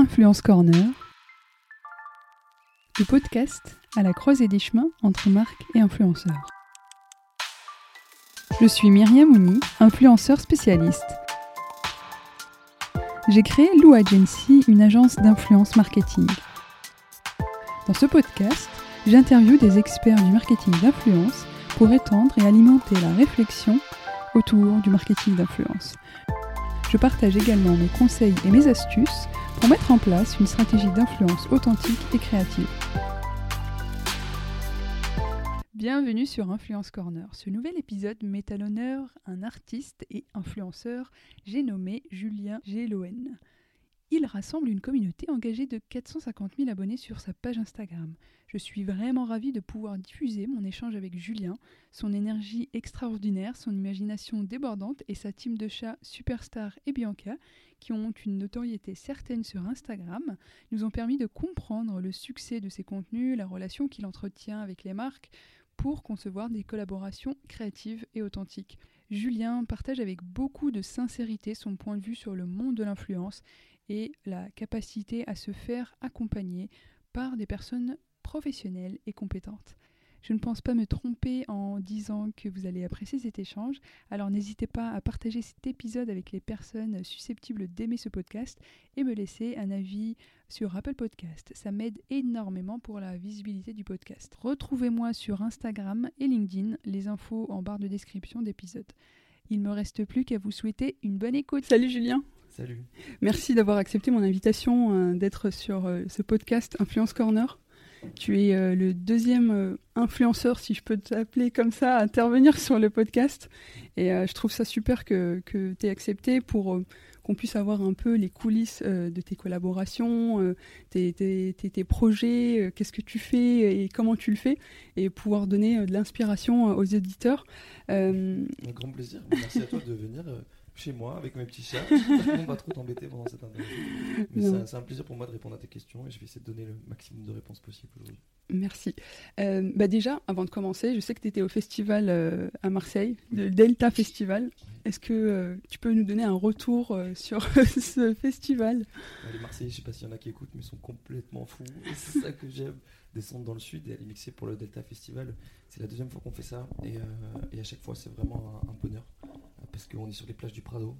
Influence Corner, le podcast à la croisée des chemins entre marques et influenceurs. Je suis Myriam Mouni, influenceur spécialiste. J'ai créé Lou Agency, une agence d'influence marketing. Dans ce podcast, j'interviewe des experts du marketing d'influence pour étendre et alimenter la réflexion autour du marketing d'influence. Je partage également mes conseils et mes astuces pour mettre en place une stratégie d'influence authentique et créative. Bienvenue sur Influence Corner. Ce nouvel épisode met à l'honneur un artiste et influenceur, j'ai nommé Julien Géloen. Il rassemble une communauté engagée de 450 000 abonnés sur sa page Instagram. Je suis vraiment ravie de pouvoir diffuser mon échange avec Julien, son énergie extraordinaire, son imagination débordante et sa team de chats Superstar et Bianca, qui ont une notoriété certaine sur Instagram, nous ont permis de comprendre le succès de ses contenus, la relation qu'il entretient avec les marques, pour concevoir des collaborations créatives et authentiques. Julien partage avec beaucoup de sincérité son point de vue sur le monde de l'influence et la capacité à se faire accompagner par des personnes professionnelles et compétentes. Je ne pense pas me tromper en disant que vous allez apprécier cet échange, alors n'hésitez pas à partager cet épisode avec les personnes susceptibles d'aimer ce podcast et me laisser un avis sur Apple Podcast. Ça m'aide énormément pour la visibilité du podcast. Retrouvez-moi sur Instagram et LinkedIn, les infos en barre de description d'épisode. Il me reste plus qu'à vous souhaiter une bonne écoute. Salut Julien Salut. Merci d'avoir accepté mon invitation euh, d'être sur euh, ce podcast Influence Corner. Tu es euh, le deuxième euh, influenceur, si je peux t'appeler comme ça, à intervenir sur le podcast. Et euh, je trouve ça super que, que tu aies accepté pour qu'on puisse avoir un peu les coulisses de tes collaborations, tes, tes, tes, projets, qu'est-ce que tu fais et comment tu le fais, et pouvoir donner de l'inspiration aux éditeurs. Un grand plaisir. Merci à toi de venir chez moi avec mes petits chats. J'espère qu'on va trop t'embêter pendant cette interview. Mais c'est un plaisir pour moi de répondre à tes questions et je vais essayer de donner le maximum de réponses possibles aujourd'hui. Merci. Euh, bah déjà, avant de commencer, je sais que tu étais au festival euh, à Marseille, le Delta Festival. Est-ce que euh, tu peux nous donner un retour sur ce festival? Les Marseillais, je sais pas s'il y en a qui écoutent, mais sont complètement fous. C'est ça que j'aime, descendre dans le sud et aller mixer pour le Delta Festival. C'est la deuxième fois qu'on fait ça et, et, à chaque fois, c'est vraiment un, bonheur parce qu'on est sur les plages du Prado,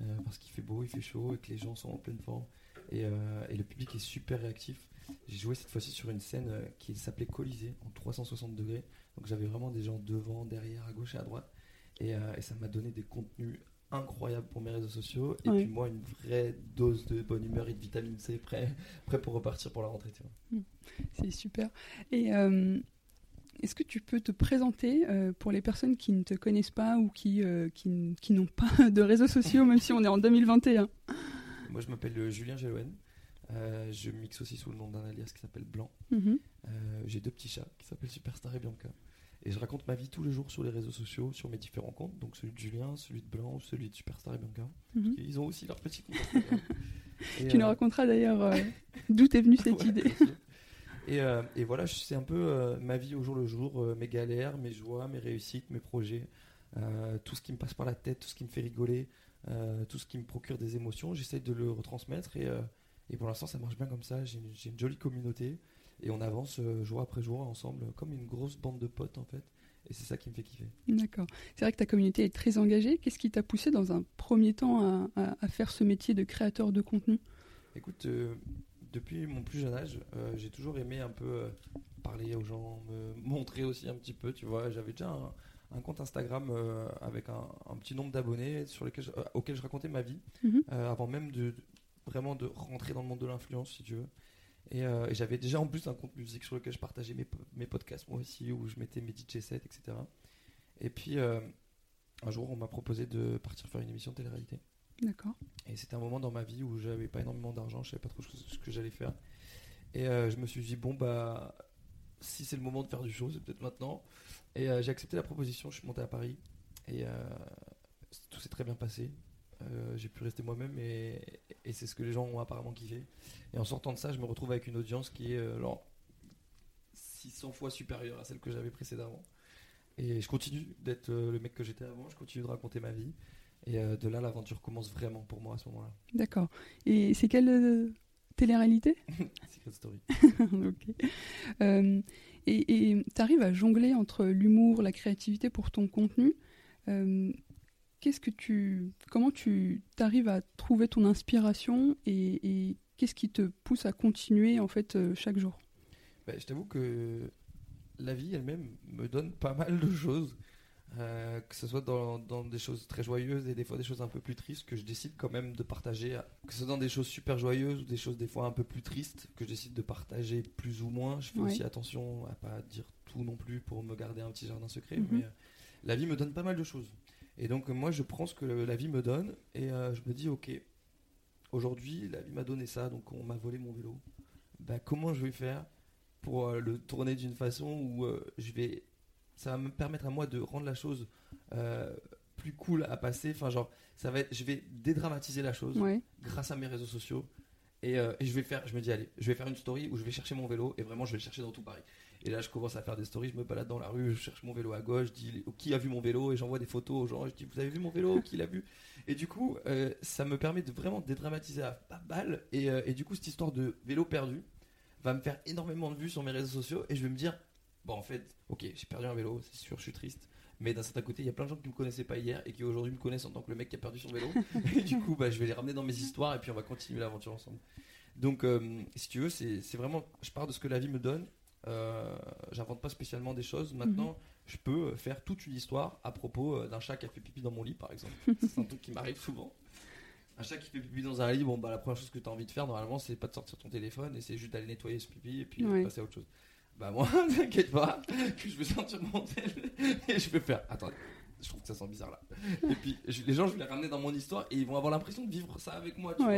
euh, parce qu'il fait beau, il fait chaud et que les gens sont en pleine forme. Et, euh, le public est super réactif. J'ai joué cette fois-ci sur une scène euh, qui s'appelait Colisée en 360 degrés. Donc j'avais vraiment des gens devant, derrière, à gauche et à droite. Et, ça m'a donné des contenus incroyables pour mes réseaux sociaux. Et puis moi, une vraie dose de bonne humeur et de vitamine C prêt, prêt pour repartir pour la rentrée. Mmh. C'est super. Et est-ce que tu peux te présenter euh, pour les personnes qui ne te connaissent pas ou qui, euh, qui, qui n'ont pas de réseaux sociaux, même si on est en 2021 Moi, je m'appelle euh, Julien Géloen. je mixe aussi sous le nom d'un alias qui s'appelle Blanc. Mhm. J'ai deux petits chats qui s'appellent Superstar et Bianca. Et je raconte ma vie tous les jours sur les réseaux sociaux, sur mes différents comptes. Donc celui de Julien, celui de Blanc, celui de Superstar et Bianca. Mhm. Ils ont aussi leur petit compte. tu nous raconteras d'ailleurs d'où est venue cette idée. Euh, et, voilà, c'est un peu euh, ma vie au jour le jour, euh, mes galères, mes joies, mes réussites, mes projets, tout ce qui me passe par la tête, tout ce qui me fait rigoler, tout ce qui me procure des émotions. J'essaie de le retransmettre et, et pour l'instant ça marche bien comme ça. J'ai une, jolie communauté et on avance jour après jour ensemble comme une grosse bande de potes en fait. Et c'est ça qui me fait kiffer. D'accord. C'est vrai que ta communauté est très engagée. Qu'est-ce qui t'a poussé dans un premier temps à, à, faire ce métier de créateur de contenu? Écoute, depuis mon plus jeune âge, euh, j'ai toujours aimé un peu euh, parler aux gens, me montrer aussi un petit peu, tu vois. J'avais déjà un, compte Instagram euh, avec un, petit nombre d'abonnés sur lequel auquel je racontais ma vie, mhm. avant même de vraiment de rentrer dans le monde de l'influence, si tu veux. Et, j'avais déjà en plus un compte musique sur lequel je partageais mes, mes podcasts, moi aussi, où je mettais mes DJ sets, etc. Et puis, un jour, on m'a proposé de partir faire une émission de télé-réalité. D'accord. Et c'était un moment dans ma vie où j'avais pas énormément d'argent, je savais pas trop ce que j'allais faire. Et euh, je me suis dit, bon, bah, si c'est le moment de faire du show, c'est peut-être maintenant. Et euh, j'ai accepté la proposition, je suis monté à Paris. Et euh, tout s'est très bien passé. J'ai pu rester moi-même et, et c'est ce que les gens ont apparemment kiffé. Et en sortant de ça, je me retrouve avec une audience qui est genre 600 fois supérieure à celle que j'avais précédemment. Et je continue d'être le mec que j'étais avant, je continue de raconter ma vie. Et de là, l'aventure commence vraiment pour moi à ce moment-là. D'accord. Et c'est quelle télé-réalité? Secret Story. ok. Euh, et tu arrives à jongler entre l'humour, la créativité pour ton contenu. Euh, qu'est-ce que tu, comment tu arrives à trouver ton inspiration et, qu'est-ce qui te pousse à continuer en fait euh, chaque jour? Ben, Je t'avoue que la vie elle-même me donne pas mal de choses. Euh, que ce soit dans, des choses très joyeuses et des fois des choses un peu plus tristes que je décide quand même de partager, que ce soit dans des choses super joyeuses ou des choses des fois un peu plus tristes que je décide de partager plus ou moins. Je fais aussi attention à pas dire tout non plus pour me garder un petit jardin secret, mhm. mais euh, la vie me donne pas mal de choses. Et donc moi je prends ce que la vie me donne et euh, je me dis ok, aujourd'hui la vie m'a donné ça, donc on m'a volé mon vélo. Bah, comment je vais faire pour le tourner d'une façon où je vais ça va me permettre à moi de rendre la chose euh, plus cool à passer. Enfin, genre, ça va être, je vais dédramatiser la chose grâce à mes réseaux sociaux. Et, euh, et, je vais faire, je me dis, allez, je vais faire une story où je vais chercher mon vélo et vraiment, je vais le chercher dans tout Paris. Et là, je commence à faire des stories, je me balade dans la rue, je cherche mon vélo à gauche, je dis qui a vu mon vélo? Et j'envoie des photos aux gens. Je dis, vous avez vu mon vélo? Qui l'a vu? Et du coup, euh, ça me permet de vraiment dédramatiser à pas balle. Et, et du coup, cette histoire de vélo perdu va me faire énormément de vues sur mes réseaux sociaux et je vais me dire, bon, en fait, ok, j'ai perdu un vélo, c'est sûr, je suis triste. Mais d'un certain côté, il y a plein de gens qui me connaissaient pas hier et qui aujourd'hui me connaissent en tant que le mec qui a perdu son vélo. et du coup, bah, je vais les ramener dans mes histoires et puis on va continuer l'aventure ensemble. Donc, euh, si tu veux, c'est vraiment, je pars de ce que la vie me donne. Euh, J'invente pas spécialement des choses. Maintenant, mhm. je peux faire toute une histoire à propos euh, d'un chat qui a fait pipi dans mon lit, par exemple. c'est un truc qui m'arrive souvent. Un chat qui fait pipi dans un lit, bon, bah, la première chose que tu as envie de faire, normalement, c'est pas de sortir ton téléphone et c'est juste d'aller nettoyer ce pipi et puis passer à autre chose. Bah moi, t'inquiète pas, que je vais sortir mon tel et je vais faire. Attendez, je trouve que ça sent bizarre là. Et puis les gens, je vais les ramener dans mon histoire et ils vont avoir l'impression de vivre ça avec moi, tu vois.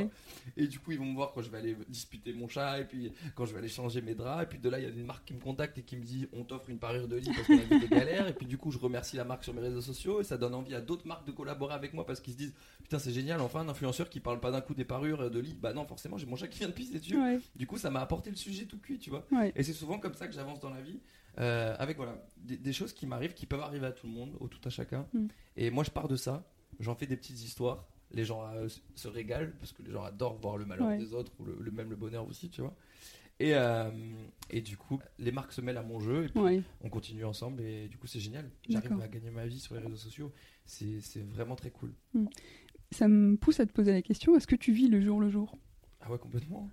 Et du coup, ils vont me voir quand je vais aller disputer mon chat et puis quand je vais aller changer mes draps. Et puis de là, il y a une marque qui me contacte et qui me dit on t'offre une parure de lit parce qu'on a vu des galères. Et puis du coup, je remercie la marque sur mes réseaux sociaux et ça donne envie à d'autres marques de collaborer avec moi parce qu'ils se disent putain, c'est génial, enfin un influenceur qui parle pas d'un coup des parures de lit. Bah non, forcément, j'ai mon chat qui vient de pisser dessus. Du coup, ça m'a apporté le sujet tout cuit, tu vois. Et c'est souvent comme ça que j'avance dans la vie. Euh, avec voilà des, choses qui m'arrivent, qui peuvent arriver à tout le monde, au tout à chacun. Mm. Et moi, je pars de ça. J'en fais des petites histoires. Les gens euh, se régalent parce que les gens adorent voir le malheur des autres ou le, même le bonheur aussi, tu vois. Et, euh, et du coup, les marques se mêlent à mon jeu et puis on continue ensemble et du coup, c'est génial. J'arrive à gagner ma vie sur les réseaux sociaux. C'est vraiment très cool. Mm. Ça me pousse à te poser la question est-ce que tu vis le jour le jour? Ah ouais, complètement.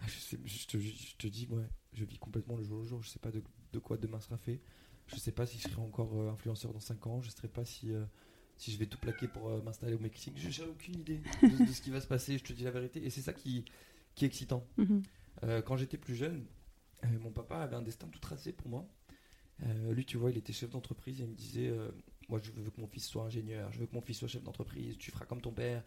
Ah, je, je, te, je, te, dis, ouais, je vis complètement le jour le jour. Je sais pas de, de quoi demain sera fait. Je sais pas si je serai encore euh, influenceur dans 5 ans. Je ne sais pas si, euh, si je vais tout plaquer pour euh, m'installer au Mexique. Je n'ai aucune idée de, ce qui va se passer. Je te dis la vérité. Et c'est ça qui, qui est excitant. Mhm. quand j'étais plus jeune, mon papa avait un destin tout tracé pour moi. lui, tu vois, il était chef d'entreprise et il me disait Moi, je veux que mon fils soit ingénieur, je veux que mon fils soit chef d'entreprise, tu feras comme ton père,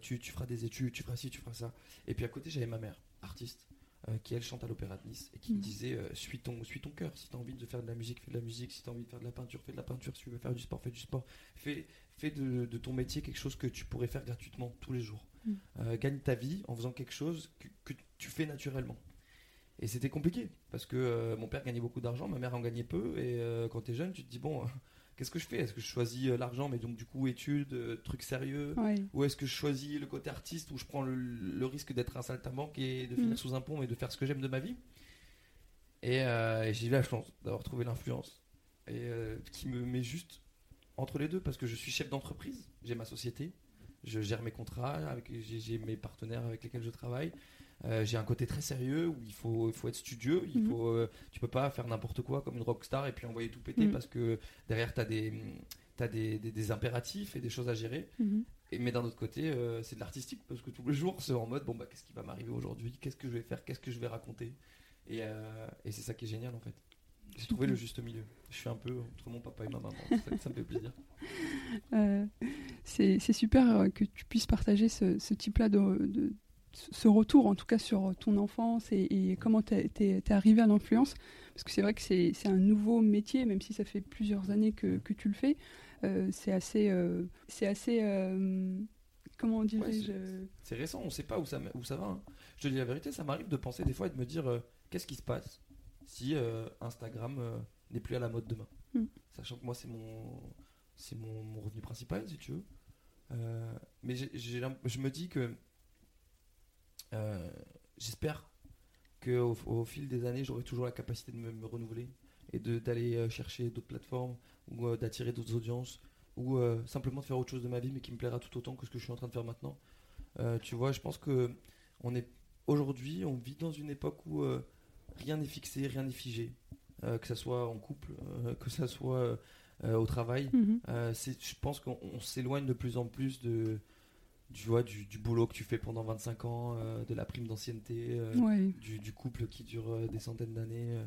tu, tu feras des études, tu feras ci, tu feras ça. Et puis à côté, j'avais ma mère, artiste. Euh, qui elle chante à l'Opéra de Nice et qui me mm. disait euh, suis ton suis ton cœur. Si tu as envie de faire de la musique fais de la musique. Si tu as envie de faire de la peinture fais de la peinture. Si tu veux faire du sport fais du sport. Fais fais de, ton métier quelque chose que tu pourrais faire gratuitement tous les jours. Mm. euh, gagne ta vie en faisant quelque chose que, tu fais naturellement. Et c'était compliqué parce que mon père gagnait beaucoup d'argent ma mère en gagnait peu. Et quand tu es jeune tu te dis bon qu'est-ce que je fais? Est-ce que je choisis euh, l'argent, mais donc du coup études, euh, trucs sérieux? Ou est-ce que je choisis le côté artiste où je prends le, risque d'être un saltimbanque et de finir mm. sous un pont et de faire ce que j'aime de ma vie? Et, euh, j'ai eu la chance d'avoir trouvé l'influence et qui me met juste entre les deux parce que je suis chef d'entreprise, j'ai ma société, je gère mes contrats, j'ai, mes partenaires avec lesquels je travaille. Euh, j'ai un côté très sérieux où il faut, il faut être studieux. Il mhm. faut, euh, tu peux pas faire n'importe quoi comme une rockstar et puis envoyer tout péter mhm. parce que derrière, tu as, des, as des, des, impératifs et des choses à gérer. Mhm. Et, mais d'un autre côté, euh, c'est de l'artistique parce que tous les jours, c'est en mode bon, bah, qu'est-ce qui va m'arriver aujourd'hui? Qu'est-ce que je vais faire? Qu'est-ce que je vais raconter? Et, et c'est ça qui est génial en fait. J'ai trouvé le juste milieu. Je suis un peu entre mon papa et ma maman. ça, ça me fait plaisir. Euh, c'est super que tu puisses partager ce, ce type-là de, de- ce retour, en tout cas sur ton enfance et, et comment tu es, arrivé à l'influence. Parce que c'est vrai que c'est un nouveau métier, même si ça fait plusieurs années que, que tu le fais. Euh, c'est assez. euh, c'est assez euh, comment dirais-je C'est récent, on sait pas où ça, où ça va. hein. Je te dis la vérité, ça m'arrive de penser des fois et de me dire qu'est-ce qui se passe si Instagram n'est plus à la mode demain? Mm. Sachant que moi, c'est mon, c'est mon, mon revenu principal, si tu veux. Mais je me dis que euh, j'espère qu'au au fil des années, j'aurai toujours la capacité de me, me renouveler et d'aller euh, chercher d'autres plateformes ou euh, d'attirer d'autres audiences ou euh, simplement de faire autre chose de ma vie mais qui me plaira tout autant que ce que je suis en train de faire maintenant. Tu vois, je pense que on est aujourd'hui, on vit dans une époque où rien n'est fixé, rien n'est figé, que ça soit en couple, que ça soit au travail. mhm. Je pense qu'on on s'éloigne de plus en plus de, tu vois, du, du boulot que tu fais pendant 25 ans, euh, de la prime d'ancienneté, euh, Ouais. du, du couple qui dure euh, des centaines d'années.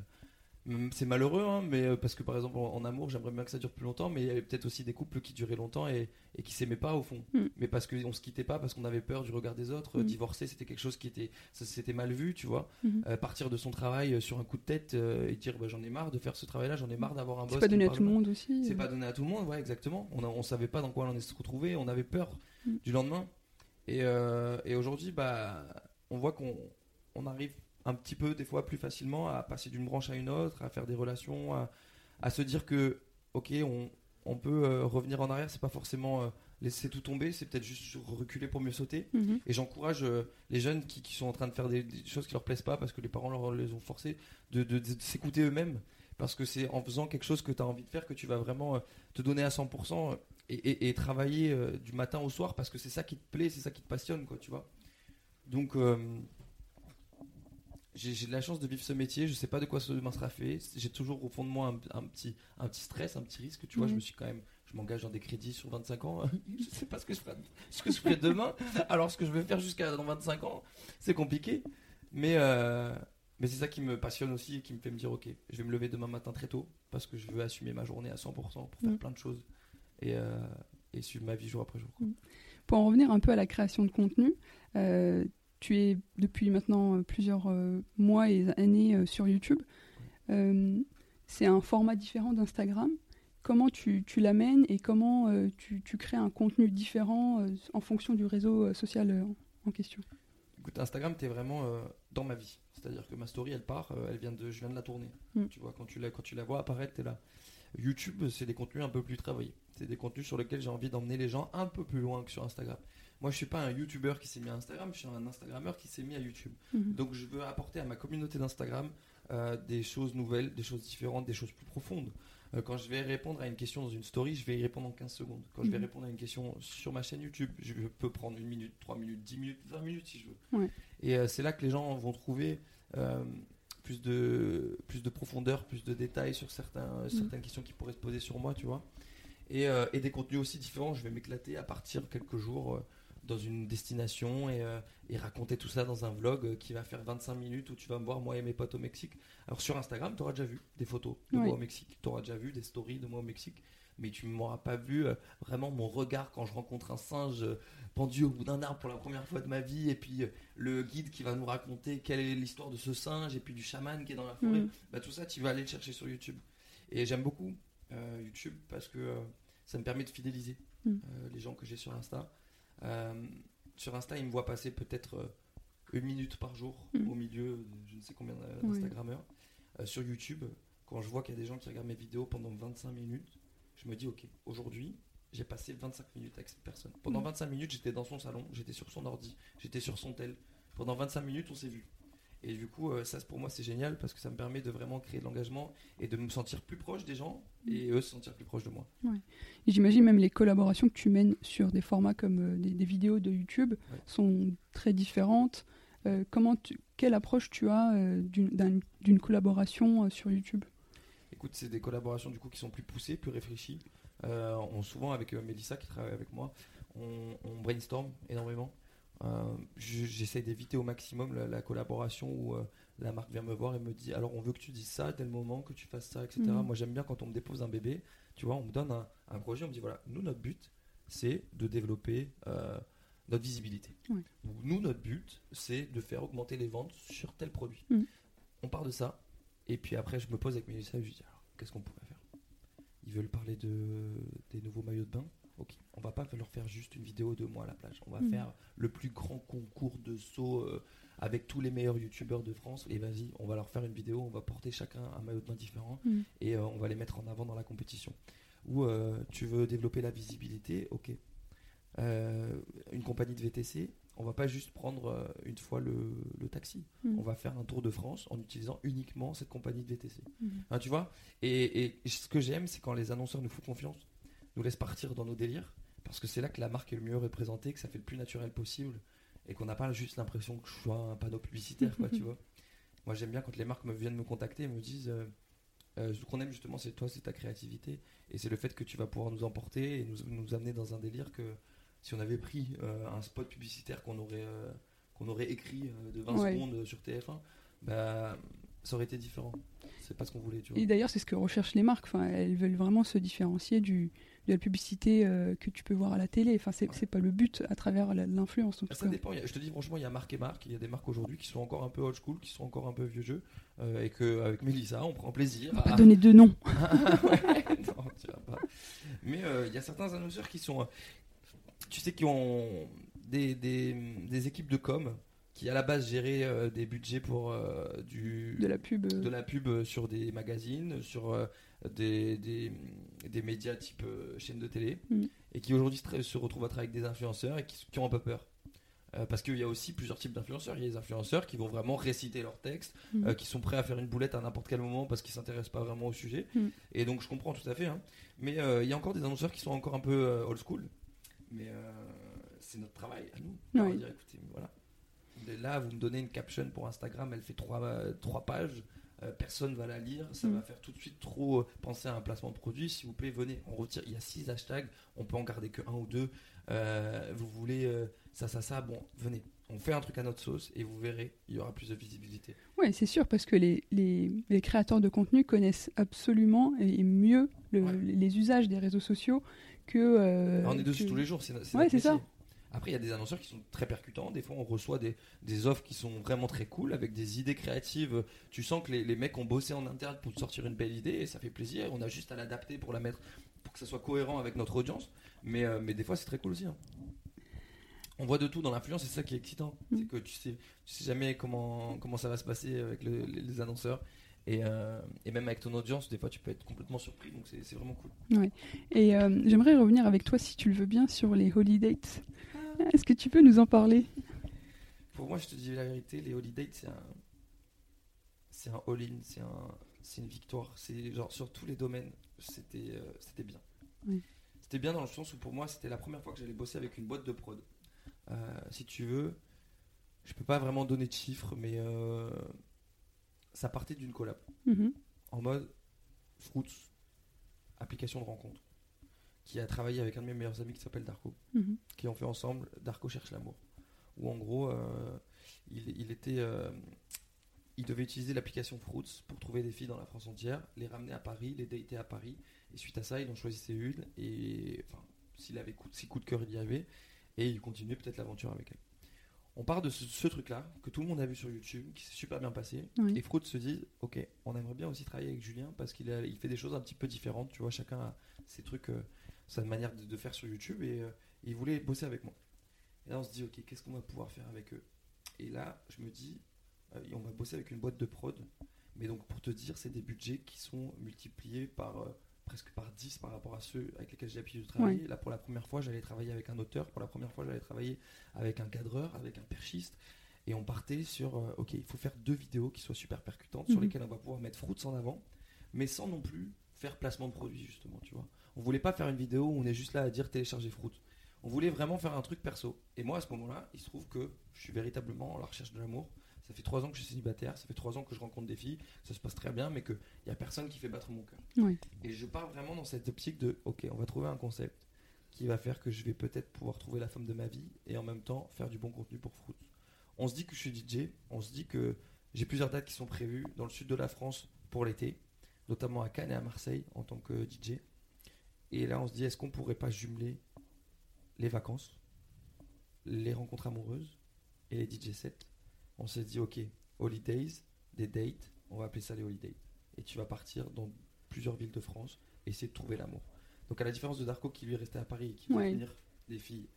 C'est malheureux, hein, mais parce que par exemple en, en amour, j'aimerais bien que ça dure plus longtemps, mais il y avait peut-être aussi des couples qui duraient longtemps et, et qui s'aimaient pas au fond. Mm. Mais parce qu'on se quittait pas, parce qu'on avait peur du regard des autres. Mm. Divorcer, c'était quelque chose qui était, ça, c'était mal vu, tu vois. Mhm. Euh, partir de son travail sur un coup de tête et dire bah, j'en ai marre de faire ce travail-là, j'en ai marre d'avoir un boss. C'est pas donné à tout le monde aussi. C'est pas donné à tout le monde, ouais, exactement. On, a- on savait pas dans quoi on allait se retrouver, on avait peur Du lendemain. Et, euh, et aujourd'hui, bah, on voit qu'on on arrive un petit peu, des fois, plus facilement à passer d'une branche à une autre, à faire des relations, à, à se dire que, ok, on, on peut euh, revenir en arrière, c'est pas forcément euh, laisser tout tomber, c'est peut-être juste reculer pour mieux sauter. Mhm. Et j'encourage euh, les jeunes qui, qui sont en train de faire des, des choses qui leur plaisent pas parce que les parents leur, les ont forcés de, de- de s'écouter eux-mêmes. Parce que c'est en faisant quelque chose que tu as envie de faire que tu vas vraiment te donner à 100% et, et- et travailler euh, du matin au soir parce que c'est ça qui te plaît, c'est ça qui te passionne, quoi, tu vois. Donc, euh, j'ai de la chance de vivre ce métier. Je sais pas de quoi ce demain sera fait. J'ai toujours au fond de moi un, un petit, un petit stress, un petit risque. Tu vois, je Mhm. me suis quand même, je m'engage dans des crédits sur 25 ans. je sais pas ce que je ferai, ce que je ferai demain. Alors, ce que je vais faire jusqu'à dans 25 ans, c'est compliqué. Mais, euh, mais c'est ça qui me passionne aussi et qui me fait me dire ok, je vais me lever demain matin très tôt parce que je veux assumer ma journée à 100% pour faire Mhm. plein de choses et, euh, et suivre ma vie jour après jour. quoi. Pour en revenir un peu à la création de contenu, euh, tu es depuis maintenant euh, plusieurs mois et années sur YouTube. C'est un format différent d'Instagram. Comment tu, tu l'amènes et comment euh, tu, tu crées un contenu différent euh, en fonction du réseau euh, social en question? Écoute, Instagram, t'es vraiment euh, dans ma vie. C'est-à-dire que ma story, elle part, elle vient de, je viens de la tourner. Mm. Tu vois, quand tu la, quand tu la vois apparaître, t'es là. YouTube, c'est des contenus un peu plus travaillés. C'est des contenus sur lesquels j'ai envie d'emmener les gens un peu plus loin que sur Instagram. Moi, je suis pas un YouTuber qui s'est mis à Instagram, je suis un Instagrammeur qui s'est mis à YouTube. Mhm. Donc, je veux apporter à ma communauté d'Instagram euh, des choses nouvelles, des choses différentes, des choses plus profondes. Euh, quand je vais répondre à une question dans une story, je vais y répondre en 15 secondes. Quand je vais Mhm. répondre à une question sur ma chaîne YouTube, je peux prendre une minute, 3 minutes, 10 minutes, 20 minutes si je veux. Ouais. Et euh, c'est là que les gens vont trouver plus, de, plus de profondeur, plus de détails sur certains, certaines questions qui pourraient se poser sur moi, tu vois. Et, euh, et des contenus aussi différents. Je vais m'éclater à partir quelques jours euh, dans une destination et, euh, et raconter tout ça dans un vlog qui va faire 25 minutes où tu vas me voir moi et mes potes au Mexique. Alors sur Instagram, tu auras déjà vu des photos de Oui. moi au Mexique, tu auras déjà vu des stories de moi au Mexique, mais tu ne m'auras pas vu euh, vraiment mon regard quand je rencontre un singe euh, pendu au bout d'un arbre pour la première fois de ma vie et puis euh, le guide qui va nous raconter quelle est l'histoire de ce singe et puis du chaman qui est dans la forêt. Mhm. Bah, tout ça, tu vas aller le chercher sur YouTube. Et j'aime beaucoup YouTube parce que ça me permet de fidéliser Mm. les gens que j'ai sur Insta. Sur Insta, ils me voient passer peut-être une minute par jour Mm. au milieu de je ne sais combien Oui. d'Instagrammeurs. Sur YouTube, quand je vois qu'il y a des gens qui regardent mes vidéos pendant 25 minutes, je me dis ok, aujourd'hui, j'ai passé 25 minutes avec cette personne. Pendant Mm. 25 minutes, j'étais dans son salon, j'étais sur son ordi, j'étais sur son tel. Pendant 25 minutes, on s'est vu. Et du coup, euh, ça pour moi c'est génial parce que ça me permet de vraiment créer de l'engagement et de me sentir plus proche des gens et eux se sentir plus proches de moi. J'imagine même les collaborations que tu mènes sur des formats comme euh, des, des vidéos de YouTube Ouais. sont très différentes. Euh, comment tu- quelle approche tu as euh, d'une d'un- d'une collaboration sur YouTube? Écoute, c'est des collaborations du coup qui sont plus poussées, plus réfléchies. Euh, on, souvent avec euh, Mélissa qui travaille avec moi, on, on brainstorm énormément. Euh, je- J'essaie d'éviter au maximum la, la collaboration où euh, la marque vient me voir et me dit alors on veut que tu dises ça à tel moment, que tu fasses ça, etc. Mhm. Moi j'aime bien quand on me dépose un bébé, tu vois, on me donne un, un projet, on me dit voilà, nous notre but c'est de développer euh, notre visibilité. Ouais. Nous notre but c'est de faire augmenter les ventes sur tel produit. Mhm. On part de ça et puis après je me pose avec Mélissa et je lui dis alors qu'est-ce qu'on pourrait faire? Ils veulent parler de, des nouveaux maillots de bain? Ok, on va pas leur faire juste une vidéo de moi à la plage. On va Mhm. faire le plus grand concours de saut euh, avec tous les meilleurs youtubeurs de France. Et vas-y, on va leur faire une vidéo. On va porter chacun un maillot de bain différent Mhm. et euh, on va les mettre en avant dans la compétition. Ou euh, tu veux développer la visibilité? Ok. Une compagnie de VTC, on va pas juste prendre euh, une fois le, le taxi. Mhm. On va faire un tour de France en utilisant uniquement cette compagnie de VTC. Hein, tu vois et, et ce que j'aime, c'est quand les annonceurs nous font confiance, nous laissent partir dans nos délires, parce que c'est là que la marque est le mieux représentée, que ça fait le plus naturel possible, et qu'on n'a pas juste l'impression que je sois un panneau publicitaire, quoi, tu vois. Moi, j'aime bien quand les marques me viennent me contacter et me disent euh, euh, ce qu'on aime justement, c'est toi, c'est ta créativité, et c'est le fait que tu vas pouvoir nous emporter et nous, nous amener dans un délire que si on avait pris euh, un spot publicitaire qu'on aurait, euh, qu'on aurait écrit euh, de 20 Ouais. secondes sur TF1, bah, ça aurait été différent. C'est pas ce qu'on voulait, tu vois. Et d'ailleurs, c'est ce que recherchent les marques. Enfin, elles veulent vraiment se différencier du, de la publicité euh, que tu peux voir à la télé. Enfin, c'est Ouais. pas le but à travers l'influence. en tout Ça cas. dépend. a- je te dis franchement, il y a marque et marque. Il y a des marques aujourd'hui qui sont encore un peu old school, qui sont encore un peu vieux jeu, euh, et que avec Mélissa, on prend plaisir. On va pas à- donner de nom. Ouais, non, tu vas pas. Mais euh, il y a certains annonceurs qui sont, tu sais, qui ont des, des, des équipes de com qui à la base géraient euh, des budgets pour euh, du De la pub. de la pub euh, sur des magazines, sur euh, des, des, des médias type chaîne de télé, Mm. et qui aujourd'hui se, retrouvent à travailler avec des influenceurs et qui, qui ont un peu peur. Parce qu'il y a aussi plusieurs types d'influenceurs. Il y a des influenceurs qui vont vraiment réciter leurs textes, Mm. qui sont prêts à faire une boulette à n'importe quel moment parce qu'ils s'intéressent pas vraiment au sujet. Mm. Et donc je comprends tout à fait. hein. Mais il y a encore des annonceurs qui sont encore un peu old school. Mais euh, c'est notre travail à nous. On va dire, écoutez, voilà. Là, vous me donnez une caption pour Instagram, elle fait trois, euh, trois pages. euh, personne va la lire, ça Mm. va faire tout de suite trop euh, penser à un placement de produit. S'il vous plaît, venez, on retire. Il y a six hashtags, on peut en garder que un ou deux. Euh, vous voulez ça, ça, ça, bon, venez. On fait un truc à notre sauce et vous verrez, il y aura plus de visibilité. Ouais, c'est sûr, parce que les, les, les créateurs de contenu connaissent absolument et, et mieux le- Ouais. les usages des réseaux sociaux que. euh, on est dessus que- tous les jours, c'est Ouais, ça. Après, il y a des annonceurs qui sont très percutants. Des fois, on reçoit des, des offres qui sont vraiment très cool avec des idées créatives. Tu sens que les, les mecs ont bossé en interne pour sortir une belle idée et ça fait plaisir. On a juste à l'adapter pour la mettre, pour que ça soit cohérent avec notre audience. Mais, euh, mais des fois, c'est très cool aussi. hein. On voit de tout dans l'influence, c'est ça qui est excitant. Mm. C'est que tu sais, tu sais jamais comment, comment ça va se passer avec le- les, les annonceurs. Et, euh, et même avec ton audience, des fois, tu peux être complètement surpris. Donc, c'est vraiment cool. Et euh, j'aimerais revenir avec toi, si tu le veux bien, sur les holidays. Est-ce que tu peux nous en parler? Pour moi, je te dis la vérité, les holidays, c'est un, c'est un all-in, c'est un, c'est une victoire. C'est genre sur tous les domaines, c'était, euh, c'était bien. Oui. C'était bien dans le sens où pour moi, c'était la première fois que j'allais bosser avec une boîte de prod. Euh, si tu veux, je peux pas vraiment donner de chiffres, mais euh, ça partait d'une collab Mhm. en mode Fruits, application de rencontre, qui a travaillé avec un de mes meilleurs amis qui s'appelle Darko Mhm. qui ont fait ensemble Darko cherche l'amour. Où en gros, euh, il, il était, euh, il devait utiliser l'application Fruits pour trouver des filles dans la France entière, les ramener à Paris, les dater à Paris. Et suite à ça, il en choisissait une. Et enfin, s'il avait coup, si coup de cœur il y avait, et il continuait peut-être l'aventure avec elle. On part de ce, ce truc-là que tout le monde a vu sur YouTube, qui s'est super bien passé. Oui. Et Fruits se dit, ok, on aimerait bien aussi travailler avec Julien parce qu'il il fait des choses un petit peu différentes. Tu vois, chacun a ses trucs, euh, sa manière de, de faire sur YouTube et euh, il voulait bosser avec moi. Et là, on se dit, ok, qu'est-ce qu'on va pouvoir faire avec eux? Et là, je me dis, euh, on va bosser avec une boîte de prod. Mais donc, pour te dire, c'est des budgets qui sont multipliés par presque par 10 par rapport à ceux avec lesquels j'ai l'habitude de travailler. Là, pour la première fois, j'allais travailler avec un auteur. Pour la première fois, j'allais travailler avec un cadreur, avec un perchiste. Et on partait sur, euh, ok, il faut faire deux vidéos qui soient super percutantes, sur Mhm. lesquelles on va pouvoir mettre Fruits en avant, mais sans non plus faire placement de produit, justement, tu vois. On voulait pas faire une vidéo où on est juste là à dire télécharger Fruits. On voulait vraiment faire un truc perso. Et moi, à ce moment-là, il se trouve que je suis véritablement en la recherche de l'amour. Ça fait trois ans que je suis célibataire, ça fait trois ans que je rencontre des filles, ça se passe très bien, mais qu'il n'y a personne qui fait battre mon cœur. Et je pars vraiment dans cette optique de, ok, on va trouver un concept qui va faire que je vais peut-être pouvoir trouver la femme de ma vie et en même temps faire du bon contenu pour Fruits. On se dit que je suis DJ, on se dit que j'ai plusieurs dates qui sont prévues dans le sud de la France pour l'été, notamment à Cannes et à Marseille en tant que DJ. Et là, on se dit, est-ce qu'on pourrait pas jumeler les vacances, les rencontres amoureuses et les DJ sets On s'est dit, ok, holidays, des dates, on va appeler ça les holidays. Et tu vas partir dans plusieurs villes de France et essayer de trouver l'amour. Donc à la différence de Darko qui lui est resté à Paris et qui va venir des filles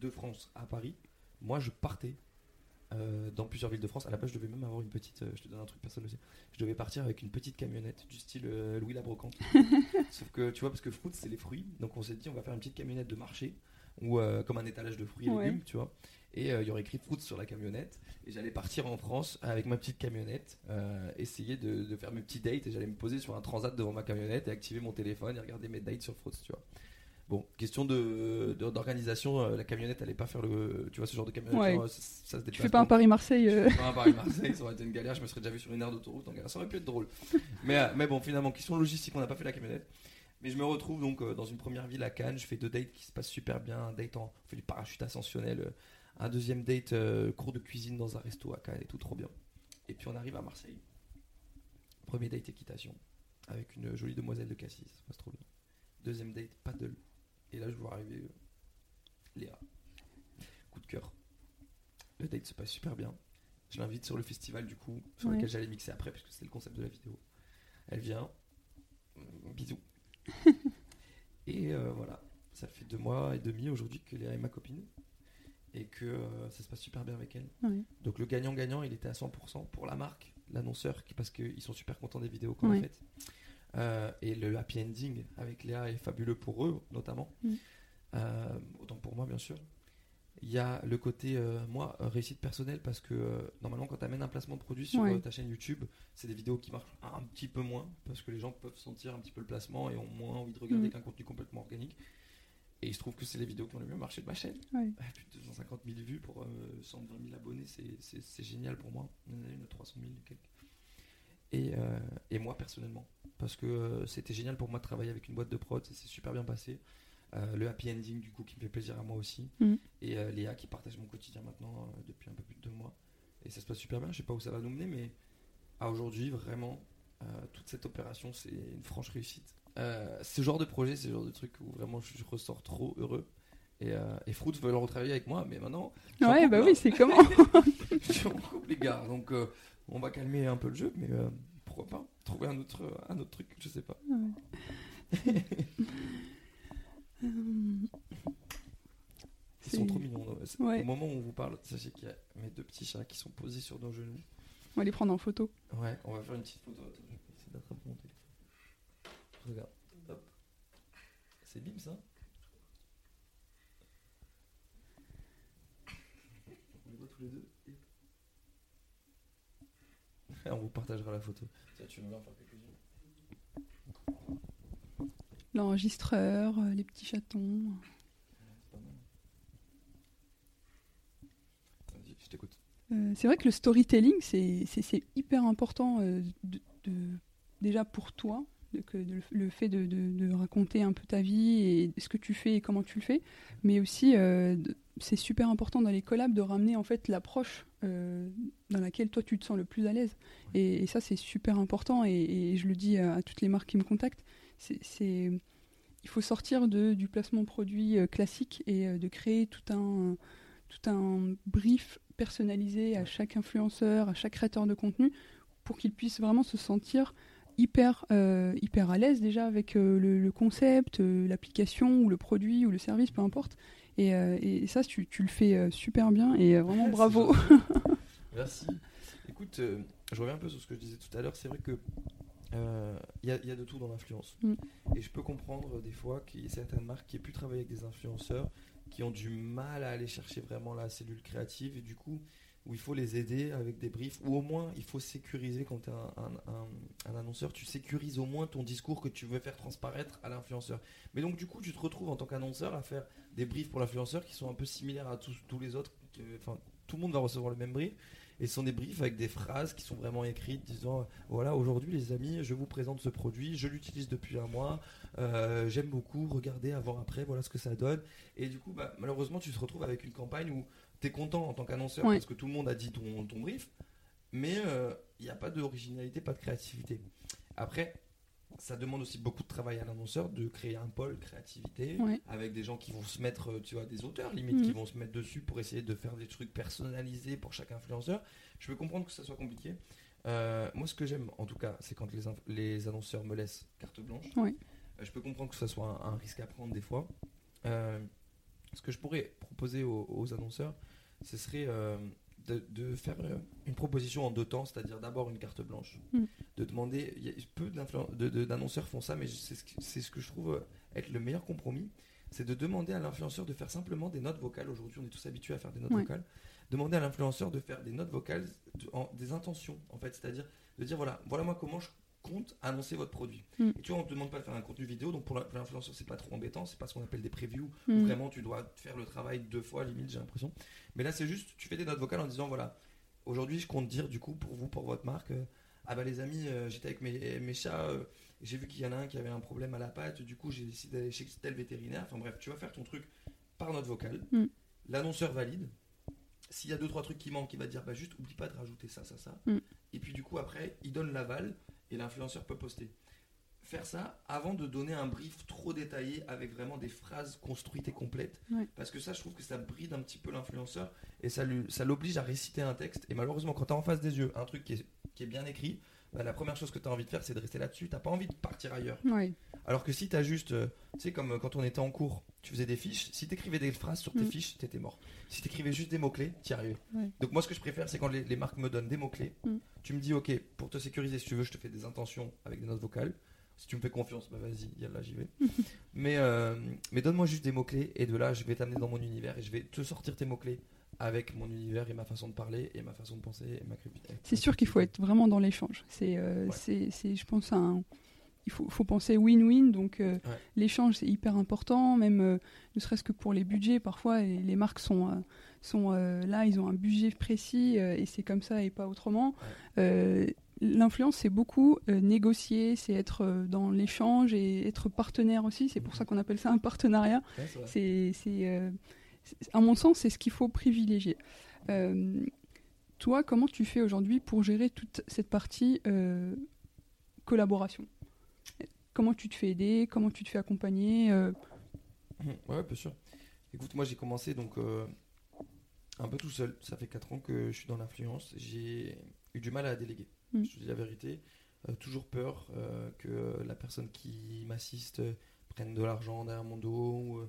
de France à Paris, moi je partais euh, dans plusieurs villes de France. À la base, je devais même avoir une petite. euh, je te donne un truc, personne ne le sait. Je devais partir avec une petite camionnette du style euh, Louis la Brocante. Sauf que tu vois, parce que fruits, c'est les fruits. Donc on s'est dit, on va faire une petite camionnette de marché ou euh, comme un étalage de fruits et Ouais. légumes, tu vois. Et euh, il y aurait écrit fruits sur la camionnette. Et j'allais partir en France avec ma petite camionnette, euh, essayer de, de faire mes petits dates. Et j'allais me poser sur un transat devant ma camionnette et activer mon téléphone et regarder mes dates sur fruits, tu vois. Bon, question de de- d'organisation, euh, la camionnette allait pas faire le. Tu vois, ce genre de camionnette, Ouais. genre, ça, ça se Tu déplace fais pas un pas. Paris-Marseille euh, Pas un Paris-Marseille, ça aurait été une galère, je me serais déjà vu sur une aire d'autoroute, donc ça aurait pu être drôle. Mais, mais bon, finalement, question logistique, on n'a pas fait la camionnette. Mais je me retrouve donc dans une première ville à Cannes, je fais deux dates qui se passent super bien, un date en, on fait du parachute ascensionnel, un deuxième date euh, cours de cuisine dans un resto à Cannes et tout trop bien. Et puis on arrive à Marseille. Premier date équitation, avec une jolie demoiselle de Cassis, ça se passe trop bien. Deuxième date paddle. Et là je vois arriver euh, Léa. Coup de cœur. Le date se passe super bien. Je l'invite sur le festival du coup, sur Ouais. lequel j'allais mixer après, puisque c'était le concept de la vidéo. Elle vient. Mm, Bisous. et euh, voilà, ça fait deux mois et demi aujourd'hui que Léa est ma copine. Et que euh, ça se passe super bien avec elle. Ouais. Donc le gagnant-gagnant, il était à 100% pour la marque, l'annonceur, parce qu'ils sont super contents des vidéos qu'on Ouais. a faites. Euh, et le happy ending avec Léa est fabuleux pour eux, notamment. Mm. Euh, autant pour moi, bien sûr. Il y a le côté, moi, réussite personnelle, parce que normalement, quand tu amènes un placement de produit sur Ouais. ta chaîne YouTube, c'est des vidéos qui marchent un petit peu moins, parce que les gens peuvent sentir un petit peu le placement et ont moins envie de regarder Mm. qu'un contenu complètement organique. Et il se trouve que c'est les vidéos qui ont le mieux marché de ma chaîne. Ouais. Ah, Plus de 250 000 vues pour euh, 120 000 abonnés, c'est- génial pour moi. Y en a une à 300 000 et quelques. Et, euh, et moi personnellement, parce que euh, c'était génial pour moi de travailler avec une boîte de prod, ça s'est super bien passé. Euh, le happy ending du coup qui me fait plaisir à moi aussi. Mhm. Et euh, Léa qui partage mon quotidien maintenant euh, depuis un peu plus de deux mois. Et ça se passe super bien, je sais pas où ça va nous mener, mais à aujourd'hui vraiment, euh, toute cette opération c'est une franche réussite. Euh, ce genre de projet, c'est le genre de truc où vraiment je, je ressors trop heureux. Et, euh, et Fruits veulent retravailler avec moi, mais maintenant, Ouais, couple, bah oui, c'est comment je suis en couple, les gars. Donc, euh, on va calmer un peu le jeu, mais euh, pourquoi pas trouver un autre, un autre truc, je sais pas. Ils sont trop mignons. Ouais. Au moment où on vous parle, sachez qu'il y a mes deux petits chats qui sont posés sur nos genoux. On va les prendre en photo. Ouais, on va faire une petite photo. Attends, je vais essayer d'attraper mon. Regarde. Hop. C'est bim ça On les voit tous les deux. et- on vous partagera la photo. Tiens, tu veux bien en faire quelques-unes L'enregistreur, euh, les petits chatons. C'est pas mal. Vas-y, je t'écoute. Euh, c'est vrai que le storytelling, c'est hyper important euh, de, de- déjà pour toi, que le fait de, de- de raconter un peu ta vie et ce que tu fais et comment tu le fais, mais aussi euh, c'est super important dans les collabs de ramener en fait l'approche euh, dans laquelle toi tu te sens le plus à l'aise. Et, et ça c'est super important et, et je le dis à, à toutes les marques qui me contactent, c'est- il faut sortir de, du placement produit euh, classique et de créer tout un tout un brief personnalisé à chaque influenceur, à chaque créateur de contenu, pour qu'il puisse vraiment se sentir hyper, euh, hyper à l'aise déjà avec euh, le, le concept, euh, l'application ou le produit ou le service, peu importe. Et, et ça, tu, tu le fais super bien et vraiment bravo. Merci. Écoute, je reviens un peu sur ce que je disais tout à l'heure. C'est vrai que il y, y a de tout dans l'influence. Mm. Et je peux comprendre des fois qu'il y a certaines marques qui aient pu travailler avec des influenceurs qui ont du mal à aller chercher vraiment la cellule créative et du coup où il faut les aider avec des briefs ou au moins il faut sécuriser quand tu es un, annonceur, tu sécurises au moins ton discours que tu veux faire transparaître à l'influenceur. Mais donc du coup tu te retrouves en tant qu'annonceur à faire des briefs pour l'influenceur qui sont un peu similaires à tous, les autres. Enfin, tout le monde va recevoir le même brief. Et ce sont des briefs avec des phrases qui sont vraiment écrites disant voilà, aujourd'hui les amis, je vous présente ce produit, je l'utilise depuis un mois, euh, j'aime beaucoup, regardez avant, après, voilà ce que ça donne. Et du coup, bah, malheureusement, tu te retrouves avec une campagne où content en tant qu'annonceur Ouais. parce que tout le monde a dit ton, ton brief, mais euh, il n'y a pas d'originalité, pas de créativité. Après, ça demande aussi beaucoup de travail à l'annonceur de créer un pôle créativité Ouais. avec des gens qui vont se mettre, euh, tu vois, des auteurs limite, Mhm. qui vont se mettre dessus pour essayer de faire des trucs personnalisés pour chaque influenceur. Je peux comprendre que ça soit compliqué. Euh, moi, ce que j'aime, en tout cas, c'est quand les, les annonceurs me laissent carte blanche. Ouais. Euh, je peux comprendre que ça soit un, un risque à prendre des fois. Euh, ce que je pourrais proposer aux, aux annonceurs, ce serait euh, de, de faire euh, une proposition en deux temps, c'est-à-dire d'abord une carte blanche, Mm. de demander. il y a- peu d'annonceurs font ça, mais c'est ce, que- c'est ce que je trouve euh, être le meilleur compromis, c'est de demander à l'influenceur de faire simplement des notes vocales. Aujourd'hui, on est tous habitués à faire des notes Ouais. vocales. Demander à l'influenceur de faire des notes vocales, de- en- des intentions, en fait, c'est-à-dire de dire voilà, voilà moi comment je compte annoncer votre produit. Mm. Et tu vois, on te demande pas de faire un contenu vidéo, donc pour l'influenceur, c'est pas trop embêtant, c'est pas ce qu'on appelle des previews, où Mm. vraiment tu dois faire le travail deux fois, limite, j'ai l'impression. Mais là, c'est juste, tu fais des notes vocales en disant voilà, aujourd'hui, je compte dire du coup pour vous, pour votre marque, euh, ah bah les amis, euh, j'étais avec mes, mes chats, euh, j'ai vu qu'il y en a un qui avait un problème à la patte, du coup, j'ai décidé d'aller chez tel vétérinaire. Enfin bref, tu vas faire ton truc par note vocale. Mm. L'annonceur valide. S'il y a deux trois trucs qui manquent, il va te dire bah juste oublie pas de rajouter ça, ça, ça. Et puis du coup après, il donne l'aval et l'influenceur peut poster. Faire ça avant de donner un brief trop détaillé avec vraiment des phrases construites et complètes. Ouais. Parce que ça, je trouve que ça bride un petit peu l'influenceur et ça l'oblige à réciter un texte. Et malheureusement, quand tu as en face des yeux un truc qui est, qui est bien écrit, bah, la première chose que tu as envie de faire, c'est de rester là-dessus. T'as pas envie de partir ailleurs. Ouais. Alors que si tu as juste, euh, tu sais, comme euh, quand on était en cours, tu faisais des fiches, si tu écrivais des phrases sur tes Mm. fiches, t'étais mort. Si tu écrivais juste des mots-clés, tu y arrivais. Ouais. Donc moi, ce que je préfère, c'est quand les, les marques me donnent des mots-clés, Mm. tu me dis, ok, pour te sécuriser, si tu veux, je te fais des intentions avec des notes vocales. Si tu me fais confiance, bah vas-y, là j'y vais. mais euh, mais donne-moi juste des mots-clés et de là, je vais t'amener dans mon univers et je vais te sortir tes mots-clés avec mon univers et ma façon de parler et ma façon de penser et ma. C'est sûr qu'il faut être vraiment dans l'échange. C'est, euh, Ouais. c'est, je pense, un. Il faut, faut penser win-win, donc euh, Ouais. l'échange c'est hyper important, même euh, ne serait-ce que pour les budgets. Parfois, et les marques sont, euh, sont là, ils ont un budget précis et c'est comme ça et pas autrement. L'influence, c'est beaucoup négocier, c'est être dans l'échange et être partenaire aussi. C'est pour Mhm. ça qu'on appelle ça un partenariat. Ouais, c'est à mon sens, c'est ce qu'il faut privilégier. Toi, comment tu fais aujourd'hui pour gérer toute cette partie collaboration? Comment tu te fais aider? Comment tu te fais accompagner euh, Mhm, Ouais, bien sûr. Écoute, moi j'ai commencé donc euh, un peu tout seul. Ça fait 4 ans que je suis dans l'influence. J'ai eu du mal à déléguer. Mm. Je te dis la vérité. Euh, toujours peur euh, que la personne qui m'assiste prenne de l'argent derrière mon dos ou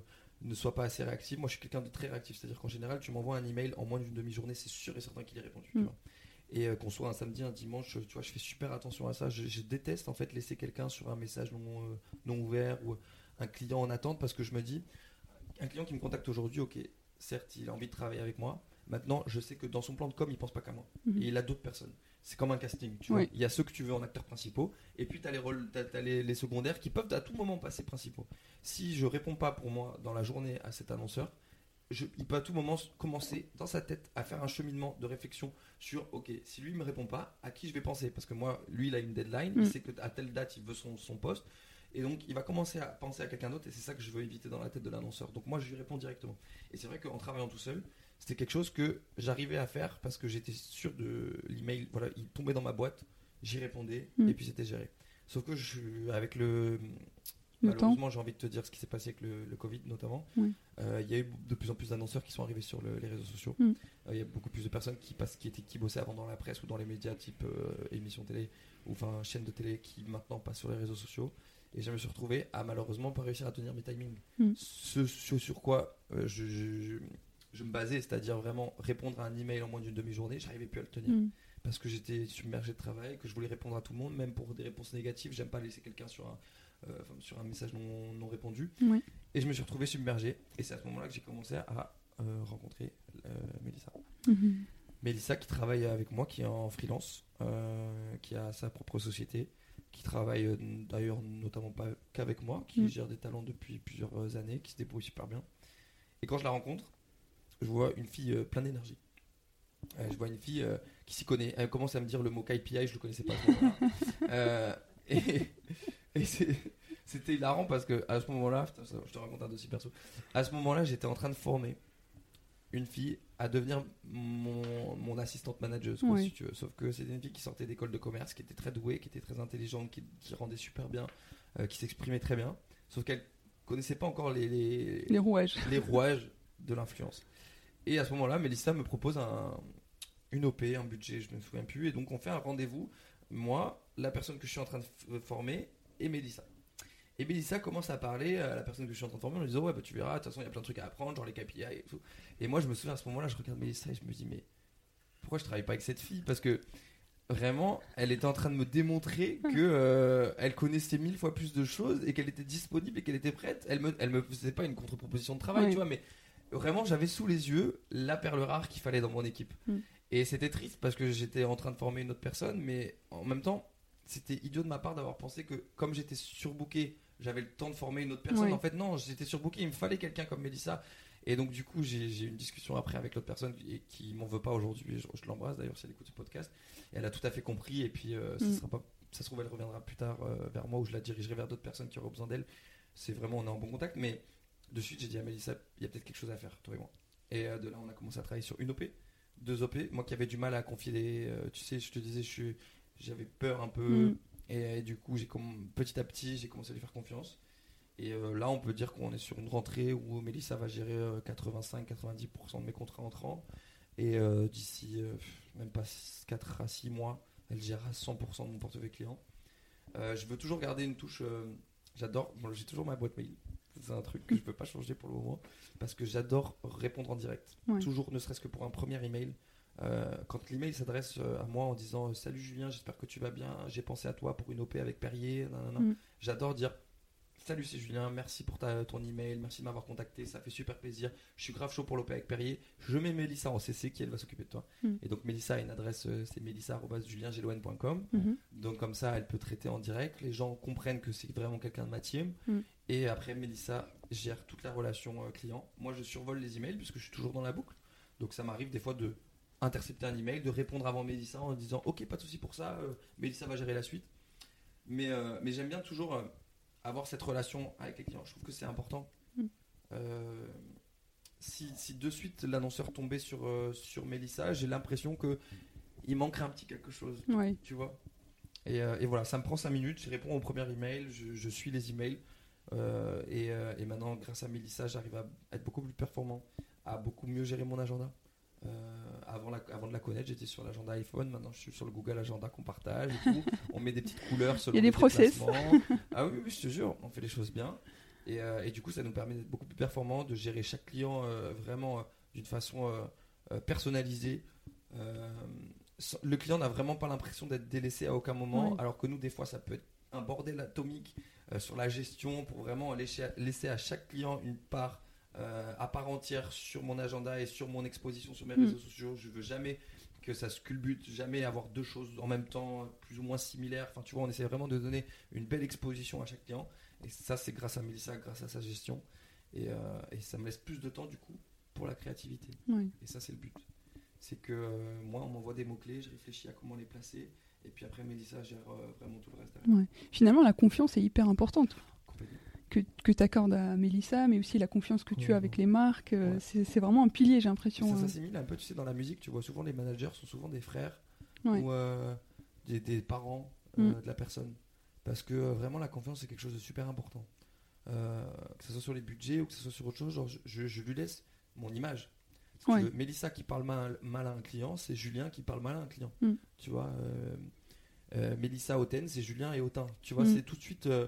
ne soit pas assez réactive. Moi je suis quelqu'un de très réactif. C'est-à-dire qu'en général, tu m'envoies un email en moins d'une demi-journée, c'est sûr et certain qu'il est répondu. tu Mm. vois. Et euh, qu'on soit un samedi, un dimanche, tu vois, je fais super attention à ça. Je, je déteste en fait laisser quelqu'un sur un message non, euh, non ouvert ou un client en attente parce que je me dis, un client qui me contacte aujourd'hui, ok, certes, il a envie de travailler avec moi. Maintenant, je sais que dans son plan de com, il pense pas qu'à moi. Mhm. Et il a d'autres personnes. C'est comme un casting, tu vois. Il y a ceux que tu veux en acteurs principaux, et puis tu as, les, rôles, t'as- t'as les, les secondaires qui peuvent à tout moment passer principaux. Si je réponds pas pour moi dans la journée à cet annonceur, je- il peut à tout moment commencer dans sa tête à faire un cheminement de réflexion sur ok, si lui me répond pas, à qui je vais penser? Parce que moi, lui, il a une deadline, Mm. il sait qu'à telle date, il veut son, son poste. Et donc, il va commencer à penser à quelqu'un d'autre, et c'est ça que je veux éviter dans la tête de l'annonceur. Donc, moi, je lui réponds directement. Et c'est vrai qu'en travaillant tout seul, c'était quelque chose que j'arrivais à faire parce que j'étais sûr de l'email. Voilà, il tombait dans ma boîte, j'y répondais, Mm. et puis c'était géré. Sauf que je, suis- avec le. Malheureusement, j'ai envie de te dire ce qui s'est passé avec le, le Covid notamment. Oui. Euh, Il y a eu de plus en plus d'annonceurs qui sont arrivés sur le- les réseaux sociaux. Mm. Euh, Il y a beaucoup plus de personnes qui, passent, qui, étaient, qui bossaient avant dans la presse ou dans les médias type euh, émission télé ou enfin chaîne de télé qui maintenant passent sur les réseaux sociaux. Et je me suis retrouvé à malheureusement pas réussir à tenir mes timings. Mm. Ce, ce sur quoi euh, je, je- je- je me basais, c'est-à-dire vraiment répondre à un email en moins d'une demi-journée, j'arrivais plus à le tenir Mm. parce que j'étais submergé de travail, que je voulais répondre à tout le monde, même pour des réponses négatives. J'aime pas laisser quelqu'un sur un, sur un message non, non répondu. Et je me suis retrouvé submergé. Et c'est à ce moment-là que j'ai commencé à euh, rencontrer euh, Mélissa. Mhm. Mélissa qui travaille avec moi, qui est en freelance, euh, qui a sa propre société, qui travaille euh, d'ailleurs notamment pas qu'avec moi, qui Mm. gère des talents depuis plusieurs années, qui se débrouille super bien. Et quand je la rencontre, je vois une fille euh, pleine d'énergie. Euh, je vois une fille euh, qui s'y connaît. Elle commence à me dire le mot KPI, je le connaissais pas. à ce moment-là. Euh, et et c'était hilarant parce que à ce moment-là, je te raconte un dossier perso. À ce moment-là, j'étais en train de former une fille à devenir mon, mon assistante manageuse, quoi, Ouais. si tu veux. Sauf que c'était une fille qui sortait d'école de commerce, qui était très douée, qui était très intelligente, qui, qui rendait super bien, euh, qui s'exprimait très bien. Sauf qu'elle connaissait pas encore les, les, Les rouages. les rouages de l'influence. Et à ce moment-là, Mélissa me propose un, une OP, un budget, je ne me souviens plus. Et donc, on fait un rendez-vous, moi, la personne que je suis en train de former et Mélissa. Et Mélissa commence à parler à la personne que je suis en train de former en lui disant Ouais, bah, tu verras, de toute façon, il y a plein de trucs à apprendre, genre les KPI et tout. Et moi, je me souviens à ce moment-là, je regarde Mélissa et je me dis Mais pourquoi je travaille pas avec cette fille? Parce que vraiment, elle était en train de me démontrer que euh, elle connaissait mille fois plus de choses et qu'elle était disponible et qu'elle était prête. Elle me, elle me faisait pas une contre-proposition de travail, tu vois, mais vraiment, j'avais sous les yeux la perle rare qu'il fallait dans mon équipe. Mm. Et c'était triste parce que j'étais en train de former une autre personne, mais en même temps, c'était idiot de ma part d'avoir pensé que comme j'étais surbooké, j'avais le temps de former une autre personne. En fait, non, j'étais surbooké, il me fallait quelqu'un comme Mélissa. Et donc, du coup, j'ai eu une discussion après avec l'autre personne qui, qui m'en veut pas aujourd'hui. Je, je l'embrasse d'ailleurs si elle écoute ce podcast. Et elle a tout à fait compris. Et puis, euh, ça, Mm. sera pas, ça se trouve, elle reviendra plus tard euh, vers moi ou je la dirigerai vers d'autres personnes qui auront besoin d'elle. C'est vraiment, on est en bon contact. Mais de suite, j'ai dit à Mélissa, il y a peut-être quelque chose à faire, toi et moi. Et euh, de là, on a commencé à travailler sur une OP, deux OP. Moi qui avais du mal à confier euh, tu sais, je te disais, je suis- j'avais peur un peu. Mm. Et, euh, du coup, j'ai petit à petit, j'ai commencé à lui faire confiance. Et euh, là, on peut dire qu'on est sur une rentrée où Mélissa va gérer euh, 85-90% de mes contrats entrants. Et euh, d'ici euh, même pas 4 à 6 mois, elle gérera 100% de mon portefeuille client. Euh, je veux toujours garder une touche. euh, j'adore. bon, j'ai toujours ma boîte mail. C'est un truc que je peux pas changer pour le moment. Parce que j'adore répondre en direct. Ouais. Toujours, ne serait-ce que pour un premier email. Euh, quand l'email s'adresse euh, à moi en disant euh, Salut Julien, j'espère que tu vas bien. J'ai pensé à toi pour une OP avec Perrier. Mm. J'adore dire Salut, c'est Julien, merci pour ta, ton email, merci de m'avoir contacté, ça fait super plaisir. Je suis grave chaud pour l'OP avec Perrier. Je mets Mélissa en CC qui elle va s'occuper de toi. Mm. Et donc Mélissa a une adresse, c'est mélissa.juliengeloen.com. Mhm. Donc comme ça, elle peut traiter en direct. Les gens comprennent que c'est vraiment quelqu'un de ma team. Mm. Et après, Mélissa gère toute la relation client. Moi, je survole les emails puisque je suis toujours dans la boucle. Donc ça m'arrive des fois de intercepter un email, de répondre avant Mélissa en disant Ok, pas de souci pour ça, euh, Mélissa va gérer la suite. Mais, euh, mais j'aime bien toujours euh, avoir cette relation avec les clients. Je trouve que c'est important. Mm. Euh, si, si de suite l'annonceur tombait sur, sur Mélissa, j'ai l'impression que il manquerait un petit quelque chose Ouais. tu vois. Et, et voilà, ça me prend 5 minutes, je réponds au premier email, je, je suis les emails. et, et maintenant, grâce à Mélissa, j'arrive à être beaucoup plus performant, à beaucoup mieux gérer mon agenda. Euh, avant, la- avant de la connaître, j'étais sur l'agenda iPhone, maintenant je suis sur le Google Agenda qu'on partage et tout. On met des petites couleurs selon Il y a des process. Ah oui, oui, je te jure, on fait les choses bien. Et, euh, et du coup, ça nous permet d'être beaucoup plus performant, de gérer chaque client euh, vraiment euh, d'une façon personnalisée. Le client n'a vraiment pas l'impression d'être délaissé à aucun moment, alors que nous, des fois, ça peut être un bordel atomique sur la gestion pour vraiment laisser, laisser à chaque client une part euh, à part entière sur mon agenda et sur mon exposition sur mes Mm. réseaux sociaux. Je veux jamais que ça se culbute, jamais avoir deux choses en même temps, plus ou moins similaires. Enfin, tu vois, on essaie vraiment de donner une belle exposition à chaque client. Et ça, c'est grâce à Mélissa, grâce à sa gestion. Et, euh, et ça me laisse plus de temps, du coup, pour la créativité. Et ça, c'est le but. C'est que euh, moi, on m'envoie des mots-clés, je réfléchis à comment les placer. Et puis après, Mélissa gère euh, vraiment tout le reste. Ouais. Finalement, la confiance est hyper importante. Complètement. Que, que tu accordes à Mélissa, mais aussi la confiance que tu as avec les marques. euh, Ouais. C'est vraiment un pilier, j'ai l'impression. ça euh. s'assimile un peu, tu sais, dans la musique, tu vois souvent les managers sont souvent des frères Ouais. ou euh, des, des parents euh, Mm. de la personne. Parce que vraiment, la confiance, c'est quelque chose de super important. Euh, que ce soit sur les budgets ou que ce soit sur autre chose, genre, je, lui laisse mon image. Si Ouais. Mélissa qui parle mal, mal à un client, c'est Julien qui parle mal à un client. Mm. Tu vois, euh, euh, Mélissa Hautaine, c'est Julien et Hautain. Tu vois, Mm. c'est tout de suite. euh,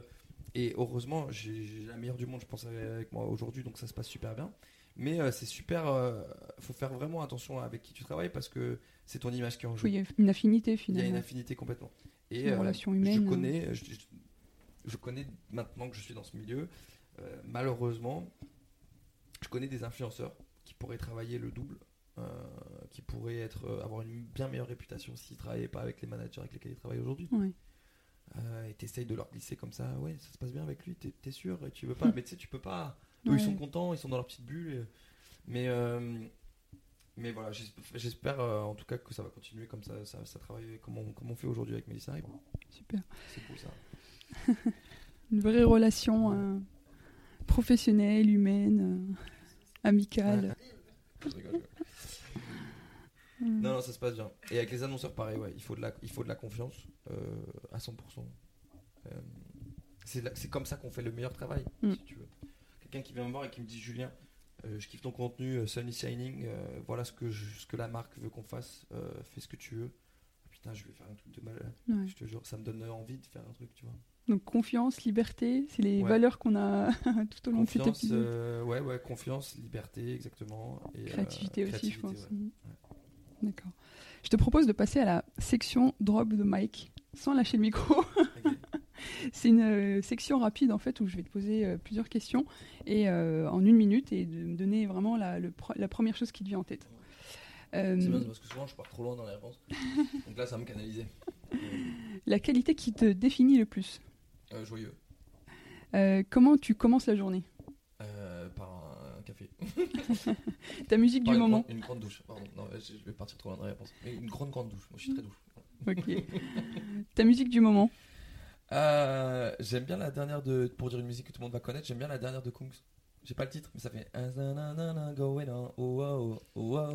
et heureusement, j'ai la meilleure du monde, je pense, avec moi aujourd'hui, donc ça se passe super bien. Mais euh, c'est super. euh, faut faire vraiment attention avec qui tu travailles parce que c'est ton image qui est en jeu. Oui, il y a une affinité Il y a finalement. une affinité complètement. Et Une euh, relation je humaine. connais, je, je- je connais maintenant que je suis dans ce milieu, euh, malheureusement, je connais des influenceurs qui pourraient travailler le double, euh, qui pourraient être, euh, avoir une bien meilleure réputation s'ils ne travaillaient pas avec les managers avec lesquels ils travaillent aujourd'hui. Euh, et t'essayes de leur glisser comme ça, ouais, ça se passe bien avec lui, t'es sûr, et tu veux pas, mais tu sais, tu peux pas. Eux, Ouais. ils sont contents, ils sont dans leur petite bulle. et- Mais, euh, Mais voilà, j'espère euh, en tout cas que ça va continuer comme ça, ça, ça travaille comme on, comme on fait aujourd'hui avec Mélissa. Super. C'est cool ça. Une vraie relation euh, professionnelle, humaine, amicale. Je rigole, je rigole. Non, non, ça se passe bien. Et avec les annonceurs, pareil, ouais, il faut de la, il faut de la confiance euh, à 100%. Euh, c'est comme ça qu'on fait le meilleur travail, Mm. si tu veux. Quelqu'un qui vient me voir et qui me dit Julien, euh, je kiffe ton contenu, Sun is Shining, voilà ce que, je- ce que la marque veut qu'on fasse, fais ce que tu veux. Putain, je vais faire un truc de mal. Ouais. Je te jure, ça me donne envie de faire un truc, tu vois. Donc confiance, liberté, c'est les Ouais. valeurs qu'on a tout au long de cet Confiance, épisode. euh, ouais, ouais, confiance, liberté, exactement. Et, euh, créativité aussi, je pense. ouais. D'accord. Je te propose de passer à la section drop the mic, sans lâcher le micro. C'est une euh, section rapide en fait où je vais te poser euh, plusieurs questions et euh, en une minute et de me donner vraiment la, le la première chose qui te vient en tête. C'est bien, parce que souvent je pars trop loin dans les réponses. Donc là, ça va me canaliser. la qualité qui te définit le plus. Euh, joyeux. Comment tu commences la journée Euh, par un café. Ta musique du une moment. grande- Une grande douche. Pardon, non, je je vais partir trop loin dans les réponses. Mais une grande, grande douche. Moi, je suis très douche. Ok. Ta musique du moment. Euh, j'aime bien la dernière de. Pour dire une musique que tout le monde va connaître, j'aime bien la dernière de Kungs. J'ai pas le titre, mais ça fait.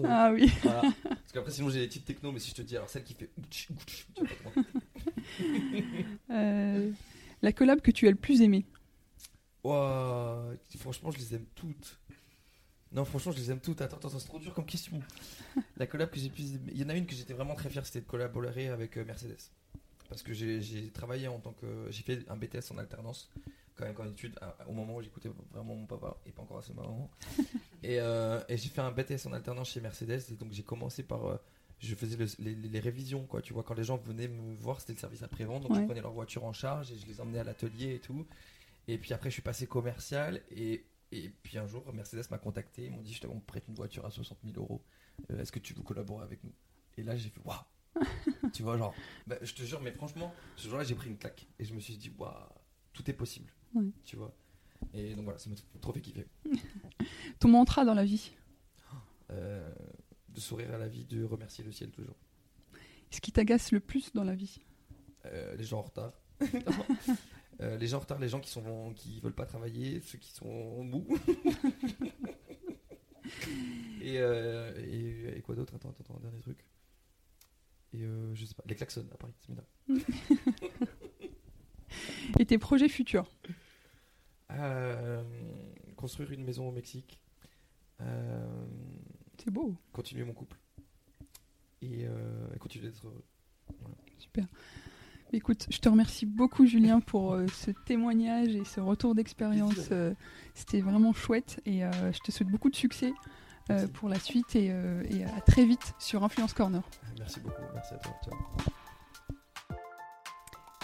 Ah oui. Voilà. Parce qu'après, sinon, j'ai des titres techno, mais si je te dis, alors celle qui fait. Euh, la collab que tu as le plus aimée. Franchement, je les aime toutes. Non, franchement, je les aime toutes. Attends, attends, c'est trop dur comme question. La collab que j'ai pu. Il y en a une que j'étais vraiment très fier, c'était de collaborer avec euh, Mercedes. Parce que j'ai travaillé en tant que. J'ai fait un BTS en alternance, quand même, en études, à- au moment où j'écoutais vraiment mon papa, et pas encore assez ma maman. et euh, et j'ai fait un BTS en alternance chez Mercedes, et donc j'ai commencé par. euh, je faisais le- les, les révisions, quoi. Tu vois, quand les gens venaient me voir, c'était le service après-vente, donc je Ouais. prenais leur voiture en charge et je les emmenais à l'atelier et tout. Et puis après, je suis passé commercial. Et, et puis un jour, Mercedes m'a contacté. Ils m'ont dit Je on te prête une voiture à 60 000 euros. Euh, Est-ce que tu veux collaborer avec nous? Et là, j'ai fait Waouh Tu vois, genre, bah, je te jure, mais franchement, ce jour-là, j'ai pris une claque. Et je me suis dit Waouh, tout est possible. Ouais. Tu vois Et donc voilà, ça m'a trop fait kiffer. Ton mantra dans la vie? Euh, de sourire à la vie, de remercier le ciel toujours. Ce qui t'agace le plus dans la vie? Euh, les gens en retard. Euh, les gens en retard, les gens qui sont qui veulent pas travailler, ceux qui sont mous. et, euh, et, et quoi d'autre? Attends, attends, attends, un dernier truc. Et euh, je sais pas, les klaxons à Paris, c'est bien. Et tes projets futurs? Euh, construire une maison au Mexique. C'est beau. continuer mon couple. Et, euh, et continuer d'être heureux. Super. Écoute, je te remercie beaucoup Julien pour euh, ce témoignage et ce retour d'expérience. euh, C'était vraiment chouette et euh, je te souhaite beaucoup de succès pour la suite et, et à très vite sur Influence Corner. Merci beaucoup, merci à toi.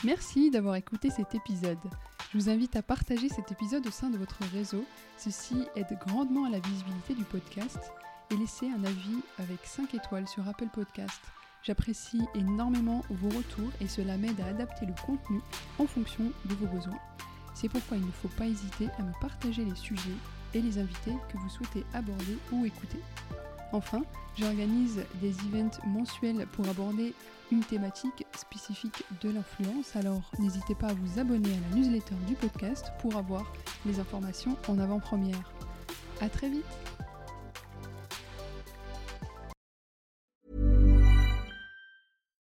Merci d'avoir écouté cet épisode. Je vous invite à partager cet épisode au sein de votre réseau. Ceci aide grandement à la visibilité du podcast et laissez un avis avec 5 étoiles sur Apple Podcast. J'apprécie énormément vos retours et cela m'aide à adapter le contenu en fonction de vos besoins. C'est pourquoi il ne faut pas hésiter à me partager les sujets et les invités que vous souhaitez aborder ou écouter. Enfin, j'organise des events mensuels pour aborder une thématique spécifique de l'influence, alors n'hésitez pas à vous abonner à la newsletter du podcast pour avoir les informations en avant-première. A très vite